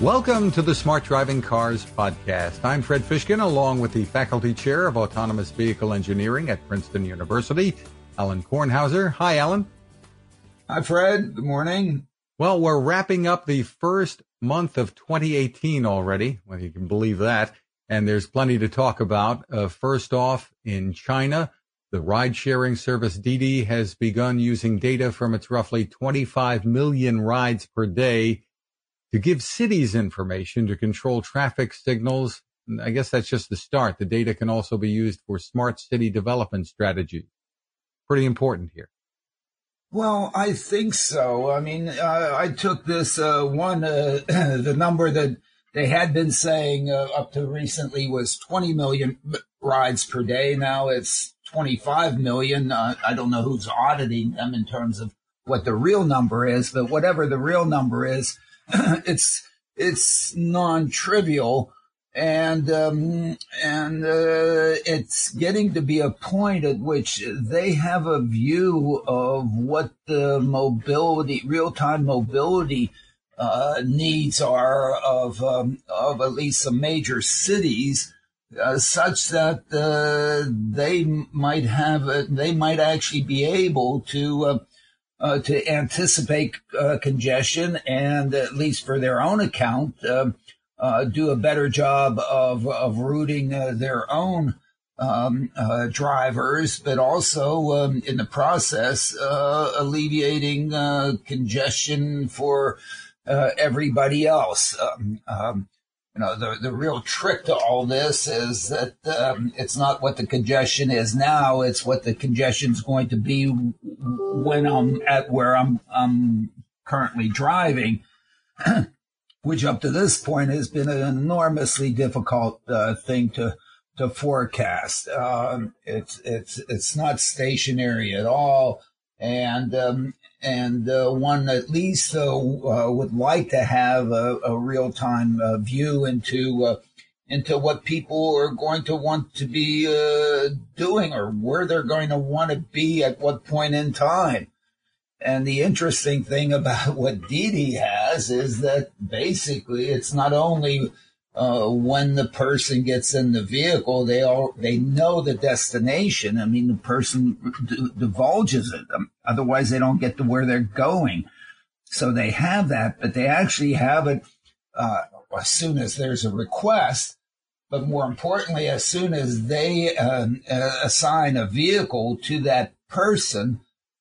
Welcome to the Smart Driving Cars podcast. I'm Fred Fishkin, along with the faculty chair of autonomous vehicle engineering at Princeton University, Alan Kornhauser. Hi, Alan. Hi, Fred. Good morning. Well, we're wrapping up the first month of 2018 already, whether you can believe that. And there's plenty to talk about. Uh, first off, in China, the ride sharing service Didi has begun using data from its roughly 25 million rides per day to give cities information to control traffic signals. I guess that's just the start. The data can also be used for smart city development strategies. Pretty important here. Well, I think so. I mean, uh, I took this uh, one, uh, the number that they had been saying uh, up to recently was 20 million rides per day. Now it's 25 million. Uh, I don't know who's auditing them in terms of what the real number is, but whatever the real number is, it's it's non-trivial, and um, and uh, it's getting to be a point at which they have a view of what the mobility, real-time mobility. Uh, needs are of um, of at least some major cities, uh, such that uh, they might have a, they might actually be able to uh, to anticipate uh, congestion and, at least for their own account, uh, uh do a better job of, of routing uh, their own um, drivers, but also um, in the process alleviating congestion for everybody else. Um, um you know, the, the real trick to all this is that um, it's not what the congestion is now, it's what the congestion is going to be when I'm at where I'm, I'm currently driving, which up to this point has been an enormously difficult uh, thing to to forecast. Um, it's it's it's not stationary at all, and um, and uh, one at least uh, uh, would like to have a, a real time uh, view into uh, into what people are going to want to be uh, doing or where they're going to want to be at what point in time. And the interesting thing about what Didi has is that basically it's not only uh, when the person gets in the vehicle, they all they know the destination. I mean, the person d- divulges it. Um, otherwise, they don't get to where they're going. So they have that, but they actually have it uh, as soon as there's a request. But more importantly, as soon as they uh, assign a vehicle to that person,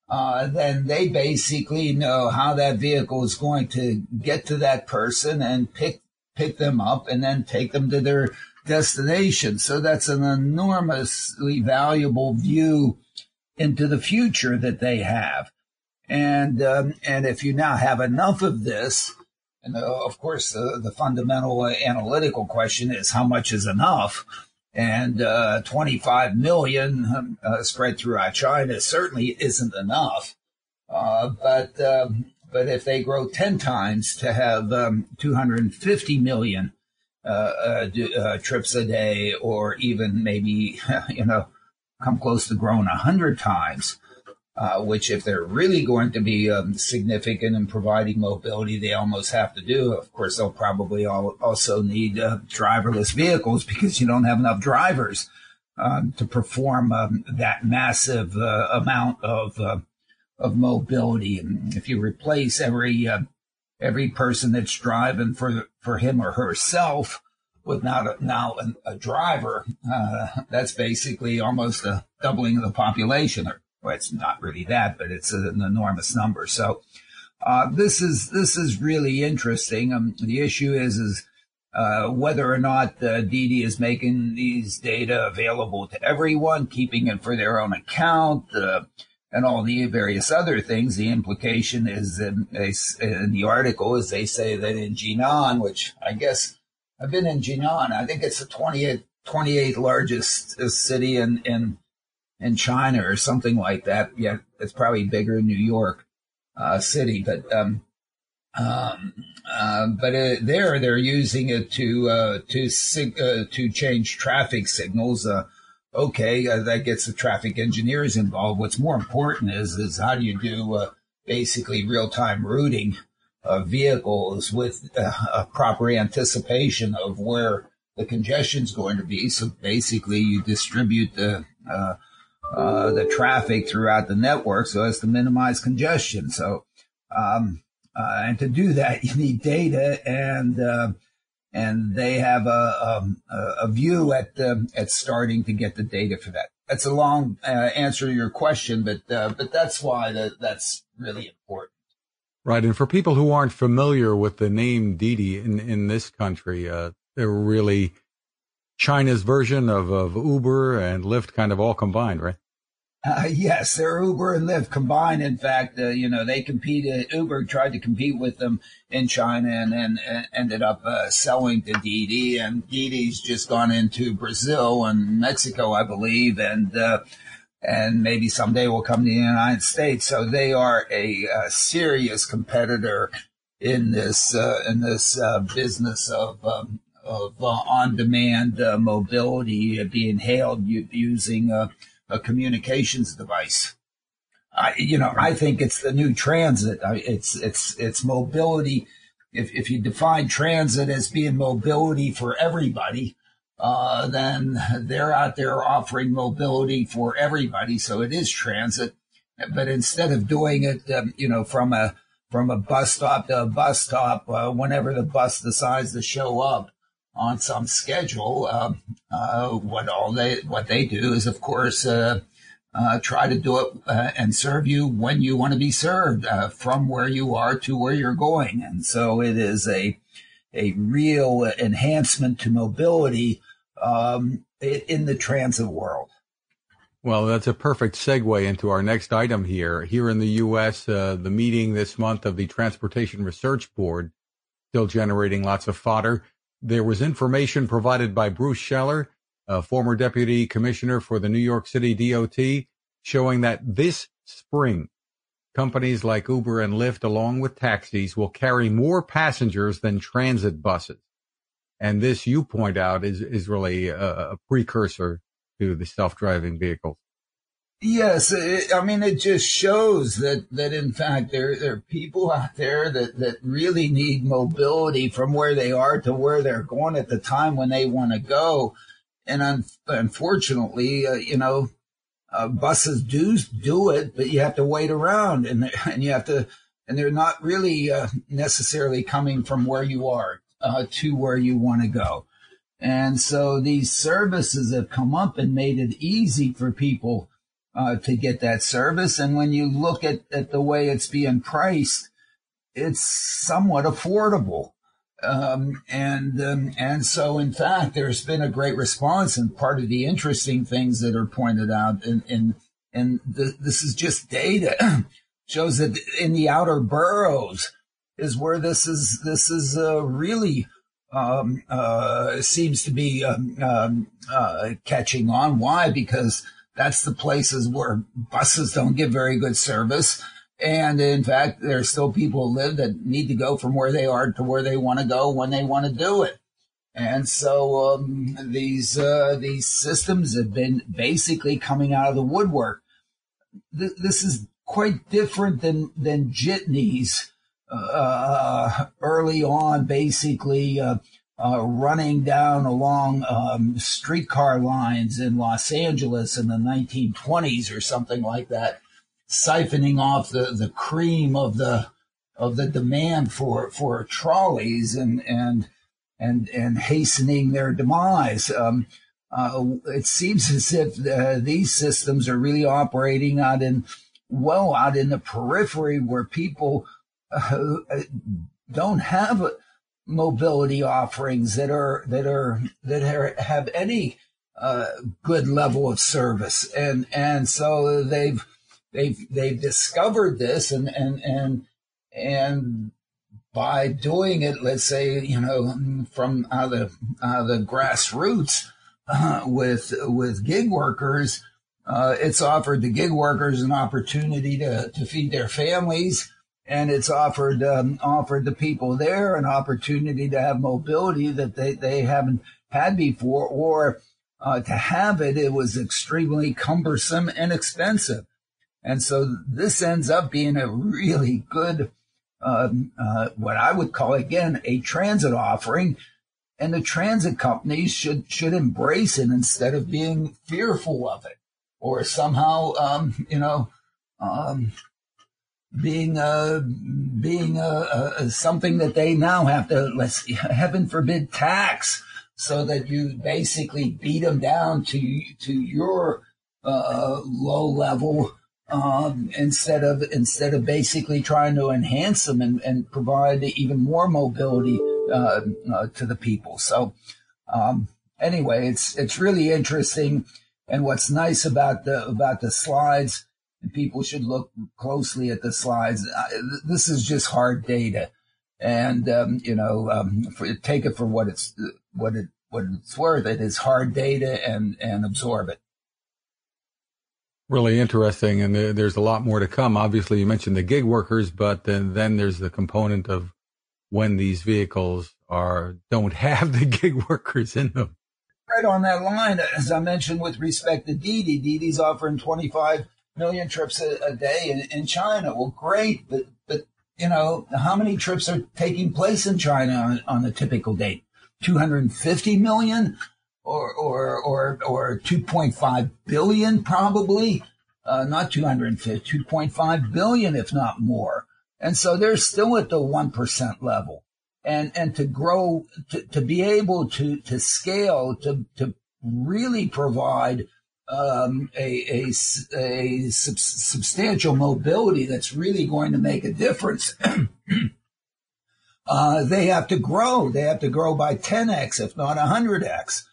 uh, then they basically know how that vehicle is going to get to that person and pick pick them up and then take them to their destination. So that's an enormously valuable view into the future that they have. And, um, and if you now have enough of this, and uh, of course, uh, the fundamental uh, analytical question is how much is enough? And uh, 25 million uh, spread throughout China certainly isn't enough. Uh, but um, but if they grow 10 times to have um, 250 million uh, uh, uh, trips a day, or even maybe, you know, come close to growing 100 times, uh, which if they're really going to be um, significant in providing mobility, they almost have to do. Of course, they'll probably all, also need uh, driverless vehicles because you don't have enough drivers um, to perform um, that massive uh, amount of of mobility. And if you replace every uh, every person that's driving for for him or herself with not a, now a, a driver, uh, that's basically almost a doubling of the population. Or well, it's not really that, but it's an enormous number. So uh, this is this is really interesting. Um, the issue is is uh, whether or not uh, Didi is making these data available to everyone, keeping it for their own account. And all the various other things. The implication is in, in the article is they say that in Jinan, which I guess I've been in Jinan, I think it's the 28th, 28th largest uh, city in, in, in China or something like that. Yeah, it's probably bigger than New York uh, City, but um, um, uh, but uh, there they're using it to uh, to sig- uh, to change traffic signals. Okay, uh, that gets the traffic engineers involved. What's more important is is how do you do uh, basically real time routing of vehicles with uh, a proper anticipation of where the congestion is going to be. So basically, you distribute the uh, uh, the traffic throughout the network so as to minimize congestion. So, um, and to do that, you need data, and uh, and they have a um, a, view at at starting to get the data for that. That's a long answer to your question, but but that's why that, that's really important. Right. And for people who aren't familiar with the name Didi in, in this country, uh, they're really China's version of, of Uber and Lyft kind of all combined, right? Uh, yes, they're Uber and Lyft combined. In fact, uh, you know, they competed, Uber tried to compete with them in China and then uh, ended up uh, selling to Didi and Didi's just gone into Brazil and Mexico, I believe. And, uh, and maybe someday will come to the United States. So they are a, a serious competitor in this uh, in this uh, business of um, of uh, on-demand uh, mobility being hailed using a, communications device. I, you know, I think it's the new transit. It's it's it's mobility. If if you define transit as being mobility for everybody, uh, then they're out there offering mobility for everybody. So it is transit. But instead of doing it, um, you know, from a from a bus stop to a bus stop, uh, whenever the bus decides to show up on some schedule, uh, uh what all they what they do is, of course, uh, uh, try to do it and serve you when you want to be served, from where you are to where you're going. And so it is a a real enhancement to mobility um, in the transit world. Well, that's a perfect segue into our next item here. Here in the U.S., uh, the meeting this month of the Transportation Research Board still generating lots of fodder. There was information provided by Bruce Schaller, a former deputy commissioner for the New York City DOT, showing that this spring, companies like Uber and Lyft, along with taxis, will carry more passengers than transit buses. And this, you point out, is, is really a, a precursor to the self-driving vehicles. Yes, it, I mean it just shows that that in fact there there are people out there that that really need mobility from where they are to where they're going at the time when they want to go, and un- unfortunately, uh, you know, uh, buses do do it, but you have to wait around and and you have to and they're not really uh, necessarily coming from where you are uh, to where you want to go. And so these services have come up and made it easy for people uh, to get that service. And when you look at, at the way it's being priced, it's somewhat affordable. Um, and um, and so in fact there's been a great response and part of the interesting things that are pointed out and and and the, this is just data shows that in the outer boroughs is where this is this is uh, really um, uh, seems to be um, um, uh, catching on. Why? Because that's the places where buses don't give very good service. And in fact, there's still people who live that need to go from where they are to where they want to go when they want to do it. And so um, these uh, these systems have been basically coming out of the woodwork. Th- this is quite different than than jitneys uh, early on, basically uh, uh, running down along um, streetcar lines in Los Angeles in the 1920s or something like that, siphoning off the, the cream of the of the demand for for trolleys and and and and hastening their demise. Um, uh, it seems as if uh, these systems are really operating out in well out in the periphery where people uh, don't have mobility offerings that are that are that are, have any uh, good level of service, and and so they've they've they've discovered this, and and and and by doing it, let's say you know from the uh, the grassroots uh, with with gig workers, uh, it's offered the gig workers an opportunity to to feed their families and it's offered um, offered the people there an opportunity to have mobility that they, they haven't had before, or uh, to have it, it was extremely cumbersome and expensive. And so this ends up being a really good um, uh, what I would call again a transit offering, and the transit companies should should embrace it instead of being fearful of it or somehow um, you know um, being uh, being uh, uh, something that they now have to let's heaven forbid tax so that you basically beat them down to to your uh, low level um, instead of instead of basically trying to enhance them and, and provide even more mobility uh, uh, to the people. So um, anyway, it's it's really interesting, and what's nice about the about the slides, and people should look closely at the slides. This is just hard data, and um, you know, um, for, take it for what it's what it what it's worth. It is hard data, and and absorb it really interesting, and there's a lot more to come. Obviously, you mentioned the gig workers, but then then there's the component of when these vehicles are don't have the gig workers in them. Right on that line, as I mentioned with respect to Didi, Didi's offering 25 million trips a, a day in, in, China. Well, great, but but you know how many trips are taking place in China on, on a typical date? 250 million or or or or 2.5 billion probably uh, not 250 2.5 billion if not more and so they're still at the 1% level and and to grow to, to be able to to scale to to really provide um, a, a, a sub- substantial mobility that's really going to make a difference. uh, they have to grow. They have to grow by 10x, if not 100x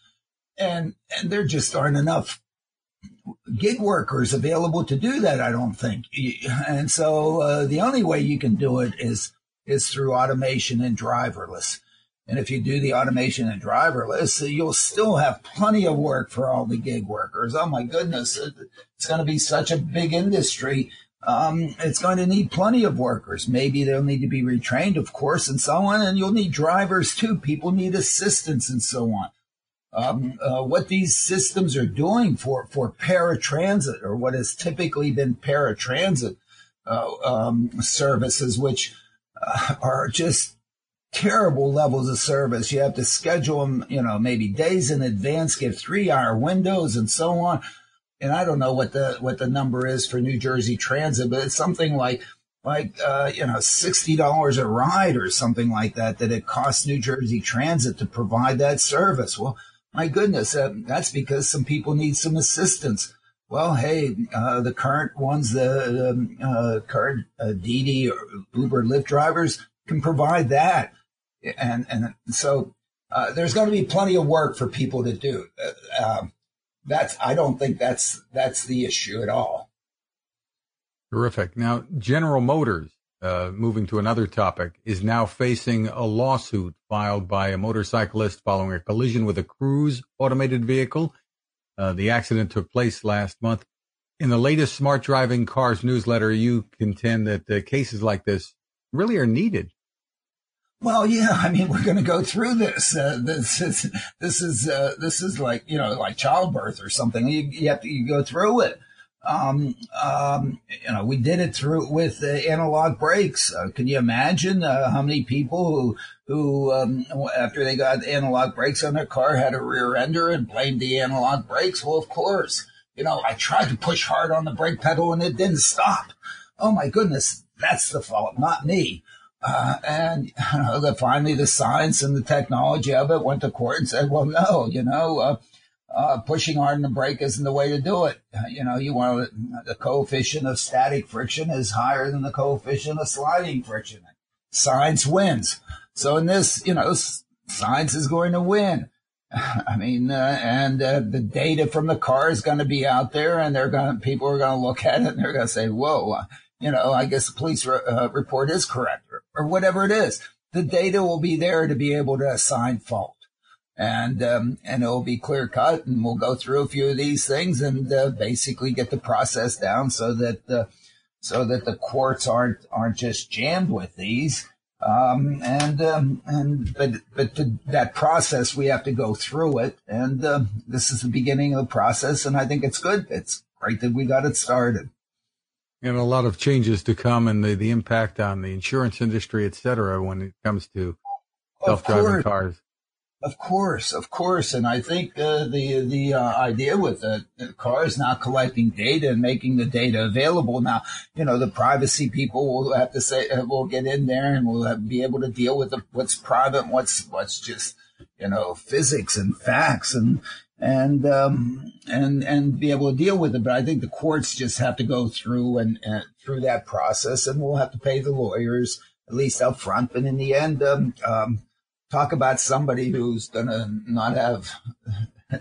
and and there just aren't enough gig workers available to do that. I don't think, and so uh, the only way you can do it is is through automation and driverless. And if you do the automation and driverless, you'll still have plenty of work for all the gig workers. Oh my goodness, it's going to be such a big industry. Um, it's going to need plenty of workers. Maybe they'll need to be retrained, of course, and so on. And you'll need drivers too. People need assistance and so on um, uh, what these systems are doing for, for paratransit or what has typically been paratransit uh, um, services, which uh, are just terrible levels of service. You have to schedule them, you know, maybe days in advance, give three hour windows and so on. And I don't know what the, what the number is for New Jersey Transit, but it's something like like uh, you know sixty dollars a ride or something like that that it costs New Jersey Transit to provide that service. Well, my goodness, uh, that's because some people need some assistance. Well, hey, uh, the current ones, the um, uh, current uh, Didi or Uber Lyft drivers can provide that, and and so uh, there's going to be plenty of work for people to do. Uh, um, that's I don't think that's that's the issue at all. Terrific. Now, General Motors uh, moving to another topic, is now facing a lawsuit filed by a motorcyclist following a collision with a Cruise automated vehicle. Uh, the accident took place last month. In the latest Smart Driving Cars newsletter, you contend that uh, cases like this really are needed. Well, yeah, I mean, we're going to go through this. Uh, this is this is uh, this is like you know like childbirth or something. You, you have to you go through it. Um, um, you know, we did it through with uh, anti-lock brakes. Uh, can you imagine uh, how many people who who um, after they got anti-lock brakes on their car had a rear ender and blamed the anti-lock brakes? Well, of course. You know, I tried to push hard on the brake pedal and it didn't stop. Oh my goodness, that's the fault, not me. Uh, and you know, the, finally, the science and the technology of it went to court and said, "Well, no, you know, uh, uh, pushing hard on the brake isn't the way to do it. You know, you want the coefficient of static friction is higher than the coefficient of sliding friction. Science wins. So in this, you know, science is going to win. I mean, uh, and uh, the data from the car is going to be out there, and they're going people are going to look at it and they're going to say, "Whoa, uh, you know, I guess the police re- uh, report is correct, or, or whatever it is." The data will be there to be able to assign fault and um, and it'll be clear cut, and we'll go through a few of these things and uh, basically get the process down so that the so that the courts aren't aren't just jammed with these. Um, and um, and but but to that process we have to go through it, and uh, this is the beginning of the process, and I think it's good. It's great that we got it started. And a lot of changes to come and the, the impact on the insurance industry, et cetera, when it comes to self-driving cars. Of course, of course, and I think uh, the the uh, idea with the, the cars now collecting data and making the data available. Now, you know, the privacy people will have to say uh, will get in there and we'll have, be able to deal with the, what's private, what's what's just you know physics and facts and and um, and and be able to deal with it. But I think the courts just have to go through and, and through that process, and we'll have to pay the lawyers at least up front. But in the end, um, um, talk about somebody who's going to not have,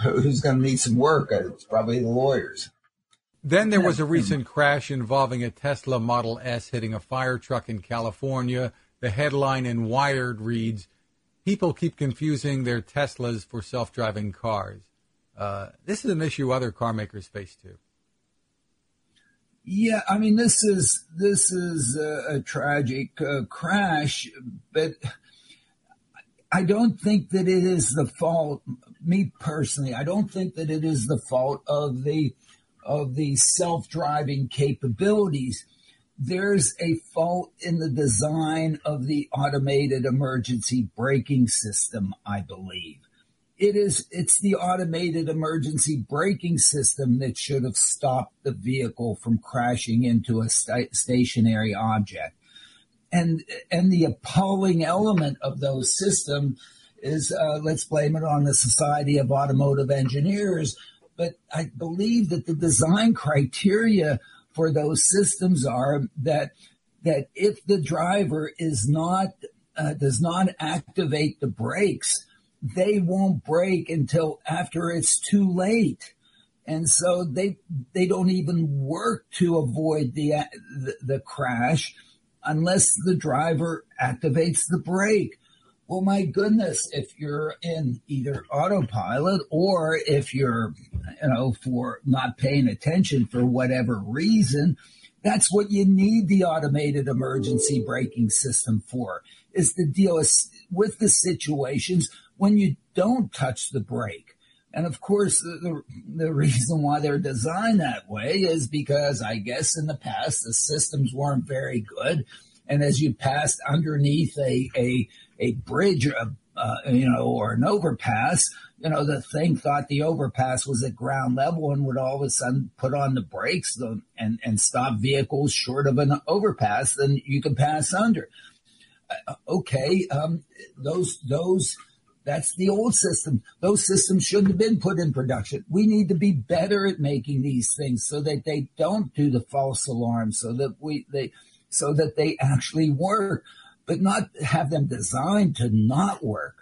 who's going to need some work. It's probably the lawyers. Then there was a recent crash involving a Tesla Model S hitting a fire truck in California. The headline in Wired reads, People keep confusing their Teslas for self driving cars. Uh, this is an issue other car makers face too. Yeah, I mean this is this is a, a tragic uh, crash, but I don't think that it is the fault, me personally, I don't think that it is the fault of the, of the self-driving capabilities. There's a fault in the design of the automated emergency braking system, I believe. It is, it's the automated emergency braking system that should have stopped the vehicle from crashing into a st- stationary object and and the appalling element of those systems is uh, let's blame it on the Society of Automotive Engineers. But I believe that the design criteria for those systems are that that if the driver is not uh, does not activate the brakes, they won't brake until after it's too late. And so they they don't even work to avoid the the, the crash unless the driver activates the brake. Well, my goodness, if you're in either autopilot or if you're, you know, for not paying attention for whatever reason, that's what you need the automated emergency braking system for is to deal with the situations when you don't touch the brake. And of course, the, the reason why they're designed that way is because I guess in the past the systems weren't very good. And as you passed underneath a, a, a bridge, uh, you know, or an overpass, you know, the thing thought the overpass was at ground level and would all of a sudden put on the brakes and, and stop vehicles short of an overpass, then you can pass under. Uh, okay. Um, those, those, that's the old system. Those systems shouldn't have been put in production. We need to be better at making these things so that they don't do the false alarm, so that we they so that they actually work, but not have them designed to not work.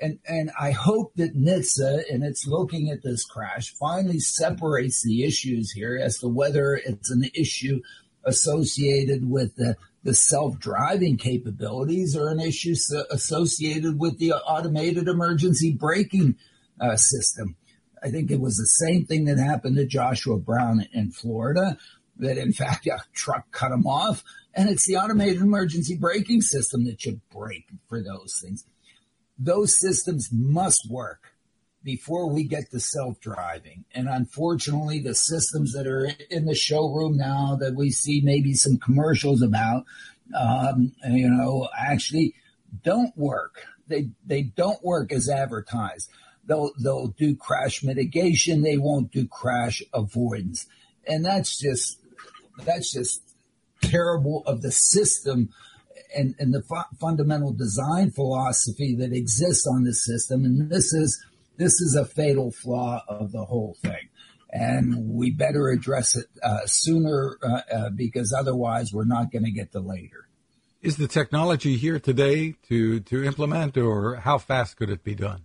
And and I hope that NHTSA, and it's looking at this crash, finally separates the issues here as to whether it's an issue associated with the the self-driving capabilities or an issue associated with the automated emergency braking uh, system. I think it was the same thing that happened to Joshua Brown in Florida, that in fact a truck cut him off. And it's the automated emergency braking system that should break for those things. Those systems must work before we get to self-driving. And unfortunately, the systems that are in the showroom now that we see maybe some commercials about, um, you know, actually don't work. They, they don't work as advertised. They'll, they'll do crash mitigation. They won't do crash avoidance. And that's just, that's just terrible of the system and, and the fu- fundamental design philosophy that exists on the system. And this is, this is a fatal flaw of the whole thing. And we better address it uh, sooner uh, uh, because otherwise we're not going to get to later. Is the technology here today to, to implement, or how fast could it be done?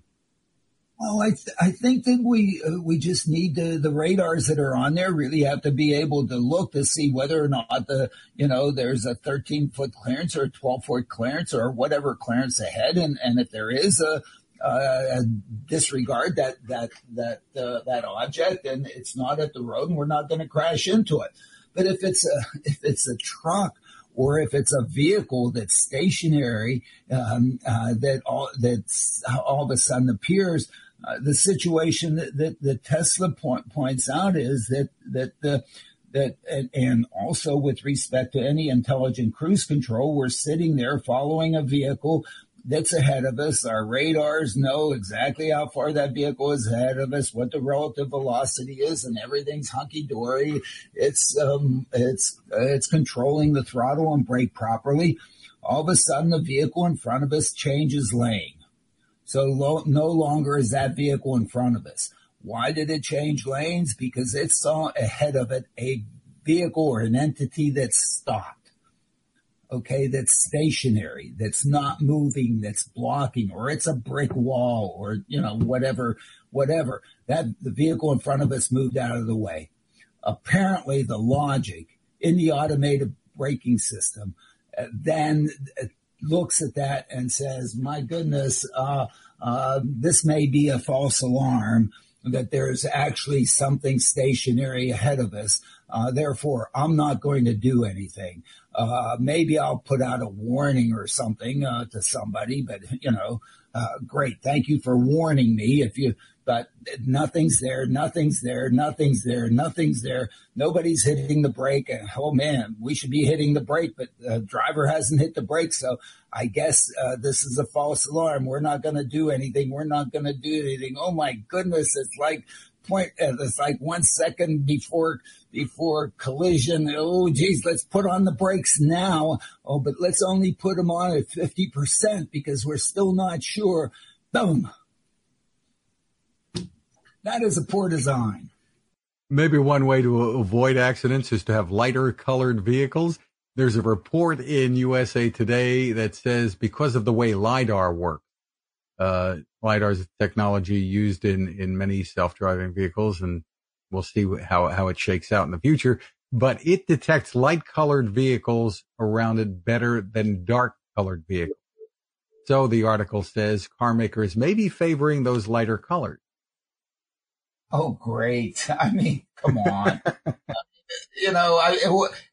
Well, I, th- I think that we uh, we just need to, the radars that are on there really have to be able to look to see whether or not the you know there's a 13 foot clearance or a 12 foot clearance or whatever clearance ahead, and and if there is a uh, disregard that that that uh, that object, and it's not at the road, and we're not going to crash into it. But if it's a if it's a truck or if it's a vehicle that's stationary um, uh, that all that's all of a sudden appears, uh, the situation that, Tesla point, points out is that that the that, and, and also with respect to any intelligent cruise control, we're sitting there following a vehicle that's ahead of us. Our radars know exactly how far that vehicle is ahead of us, what the relative velocity is, and everything's hunky dory. It's um, it's uh, it's controlling the throttle and brake properly. All of a sudden, the vehicle in front of us changes lane. So lo- no longer is that vehicle in front of us. Why did it change lanes? Because it saw ahead of it a vehicle or an entity that's stopped okay, that's stationary, that's not moving, that's blocking, or it's a brick wall, or, you know, whatever, whatever. That the vehicle in front of us moved out of the way. Apparently, the logic in the automated braking system uh, then uh, looks at that and says, my goodness, uh, uh, this may be a false alarm that there's actually something stationary ahead of us. Uh, therefore, I'm not going to do anything. Uh, maybe I'll put out a warning or something uh, to somebody, but you know, uh, great. Thank you for warning me. If you, but nothing's there, nothing's there, nothing's there, nothing's there. Nobody's hitting the brake. And oh man, we should be hitting the brake, but the driver hasn't hit the brake. So I guess uh, this is a false alarm. We're not going to do anything. We're not going to do anything. Oh my goodness. It's like point. Uh, it's like one second before before collision. Oh, geez, let's put on the brakes now. Oh, but let's only put them on at fifty percent because we're still not sure. Boom. That is a poor design. Maybe one way to avoid accidents is to have lighter colored vehicles. There's a report in USA Today that says because of the way LiDAR works, uh, LiDAR is technology used in, in many self-driving vehicles and we'll see how, how it shakes out in the future, but it detects light colored vehicles around it better than dark colored vehicles. So the article says car makers may be favoring those lighter colors. Oh, great. I mean, come on. you know, I,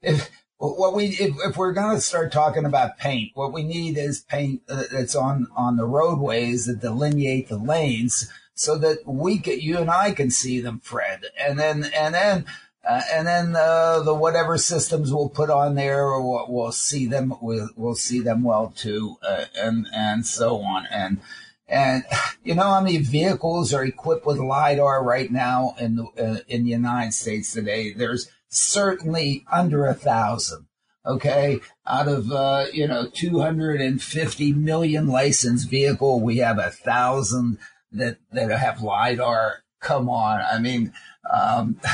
if, what we if, if we're going to start talking about paint, what we need is paint that's on on the roadways that delineate the lanes so that we can, you and I can see them, Fred, and then and then. Uh, and then uh, the whatever systems we'll put on there, we'll, we'll see them. We'll, we'll see them well too, uh, and and so on. And and you know how many vehicles are equipped with lidar right now in the uh, in the United States today? There's certainly under a thousand. Okay. Out of, uh, you know, 250 million licensed vehicle, we have a thousand that, that have LiDAR. Come on. I mean, um,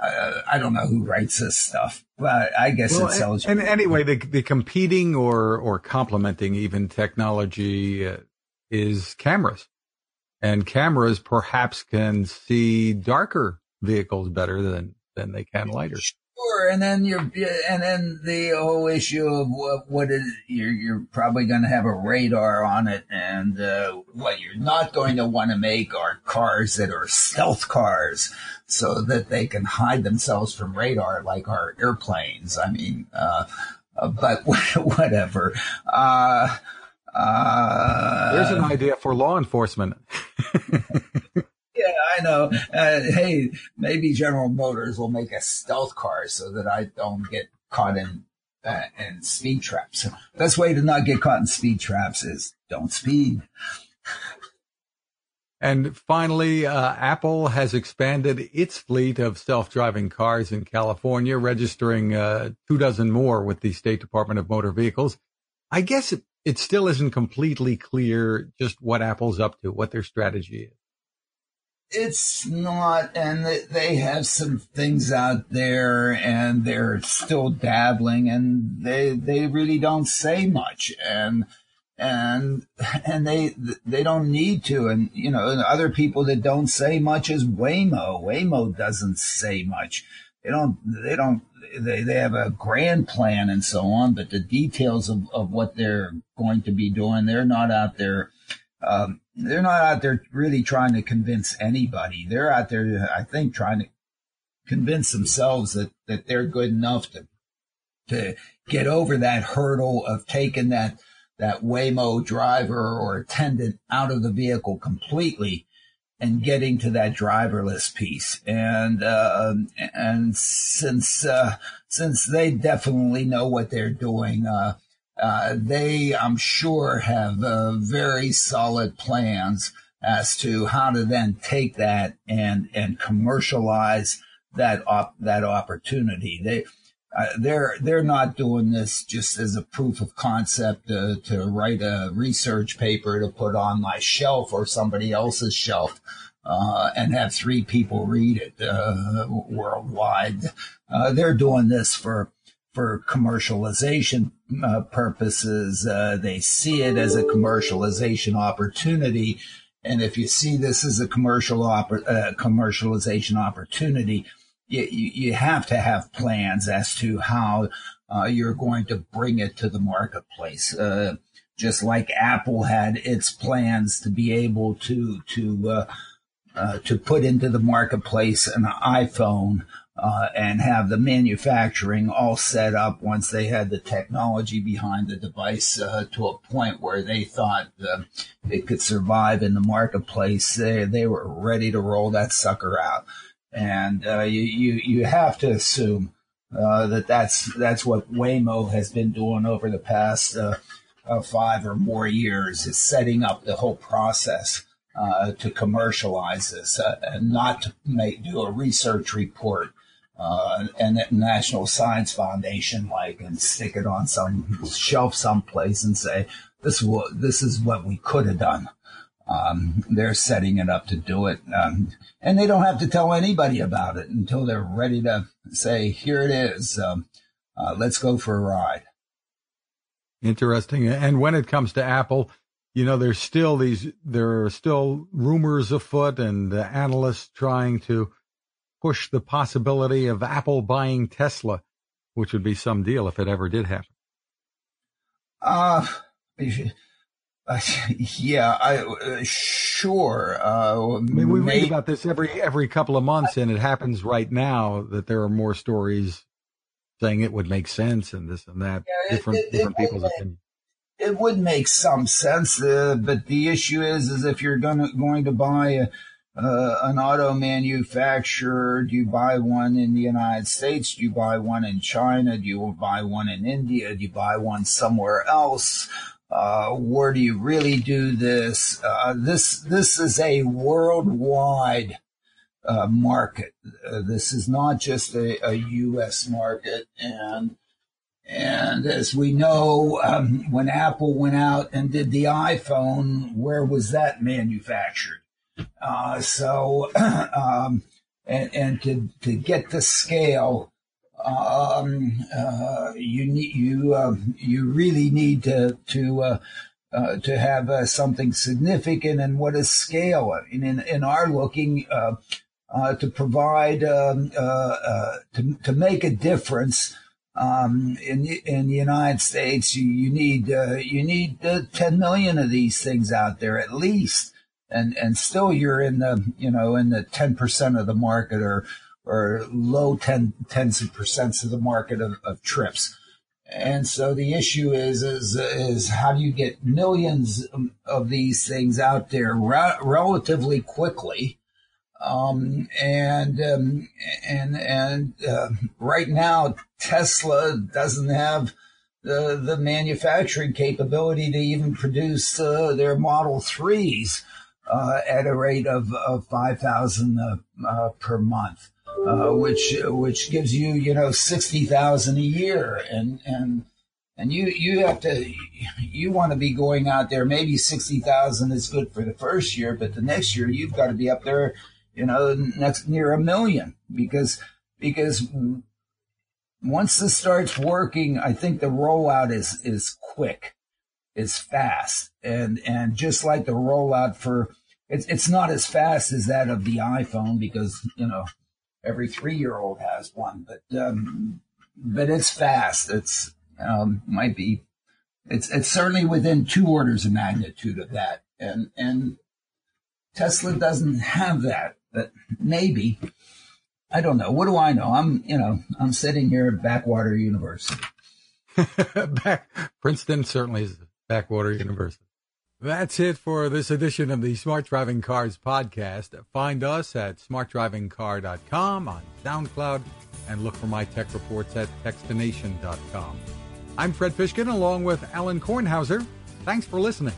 I, I don't know who writes this stuff, but I guess well, it sells. And, and anyway, the, the competing or, or complementing even technology uh, is cameras and cameras perhaps can see darker vehicles better than than they can lighter. Sure, and then you're, and then the whole issue of what, what is you're you're probably going to have a radar on it, and uh, what you're not going to want to make are cars that are stealth cars, so that they can hide themselves from radar, like our airplanes. I mean, uh, uh but whatever. Uh, uh, There's an idea for law enforcement. yeah, I know. Uh, hey, maybe General Motors will make a stealth car so that I don't get caught in uh, in speed traps. Best way to not get caught in speed traps is don't speed. And finally, uh, Apple has expanded its fleet of self-driving cars in California, registering uh, two dozen more with the State Department of Motor Vehicles. I guess it, it still isn't completely clear just what Apple's up to, what their strategy is it's not, and they have some things out there, and they're still dabbling, and they they really don't say much, and and and they they don't need to, and you know, and other people that don't say much is Waymo. Waymo doesn't say much. They don't. They don't. They they have a grand plan and so on, but the details of of what they're going to be doing, they're not out there. Um, they're not out there really trying to convince anybody. They're out there, I think, trying to convince themselves that, that they're good enough to, to get over that hurdle of taking that, that Waymo driver or attendant out of the vehicle completely and getting to that driverless piece. And uh, and since uh, since they definitely know what they're doing, uh, uh they I'm sure have uh, very solid plans as to how to then take that and and commercialize that op- that opportunity. They uh, they're they're not doing this just as a proof of concept uh, to write a research paper to put on my shelf or somebody else's shelf uh, and have three people read it uh, worldwide. Uh, they're doing this for for commercialization uh, purposes. they see it as a commercialization opportunity, and if you see this as a commercial oppor- commercialization opportunity, you, you have to have plans as to how uh, you're going to bring it to the marketplace. Uh, just like Apple had its plans to be able to to uh, uh to put into the marketplace an iPhone uh, and have the manufacturing all set up once they had the technology behind the device uh, to a point where they thought it could survive in the marketplace. They they were ready to roll that sucker out and uh, you, you you have to assume uh, that that's that's what Waymo has been doing over the past uh, uh five or more years is setting up the whole process uh, to commercialize this uh, and not to make do a research report and the National Science Foundation like and stick it on some shelf someplace and say this what this is what we could have done. Um, they're setting it up to do it. Um, and they don't have to tell anybody about it until they're ready to say, here it is. Um, uh, let's go for a ride. Interesting. And when it comes to Apple, you know, there's still these, there are still rumors afoot and uh, analysts trying to push the possibility of Apple buying Tesla, which would be some deal if it ever did happen. Uh, uh, yeah, I uh, sure. Uh, I mean, we may- read about this every every couple of months, and it happens right now that there are more stories saying it would make sense and this and that. Yeah, different it, it, different it people's opinions. It would make some sense, uh, but the issue is, is if you're gonna going to buy a, uh, an auto manufacturer, do you buy one in the United States? Do you buy one in China? Do you buy one in India? Do you buy one somewhere else? Uh, where do you really do this? Uh, this this is a worldwide uh, market. Uh, this is not just a, a, U.S. market, and and as we know, um, when Apple went out and did the iPhone, where was that manufactured? Uh, so, um, and and to to get the scale um, uh, you need you uh, you really need to to uh, uh to have uh, something significant and what is scale. In in, in our looking uh, to provide um, to to make a difference um, in in the United States you, you need you need 10 million of these things out there at least. And and still you're in the you know in the 10% of the market or or low ten, tens of percents of the market of, of trips. And so the issue is, is, is how do you get millions of these things out there relatively quickly? Um, and, um, and, and, uh, right now Tesla doesn't have the, the manufacturing capability to even produce, uh, their Model 3s, uh, at a rate of, of 5,000 uh, uh, per month uh, which which gives you you know sixty thousand a year, and and and you you have to you want to be going out there. Maybe sixty thousand is good for the first year, but the next year you've got to be up there, you know, next near a million. Because because once this starts working, I think the rollout is is quick, is fast, and and just like the rollout for it's it's not as fast as that of the iPhone because you know every three year old has one, but um, but it's fast. It's um, might be it's it's certainly within two orders of magnitude of that, and and Tesla doesn't have that, but maybe. I don't know. What do I know? I'm, you know, I'm sitting here at Backwater University. Back, Princeton certainly is Backwater University. That's it for this edition of the Smart Driving Cars podcast. Find us at smartdrivingcar.com on SoundCloud and look for my tech reports at techstination.com. I'm Fred Fishkin along with Alan Kornhauser. Thanks for listening.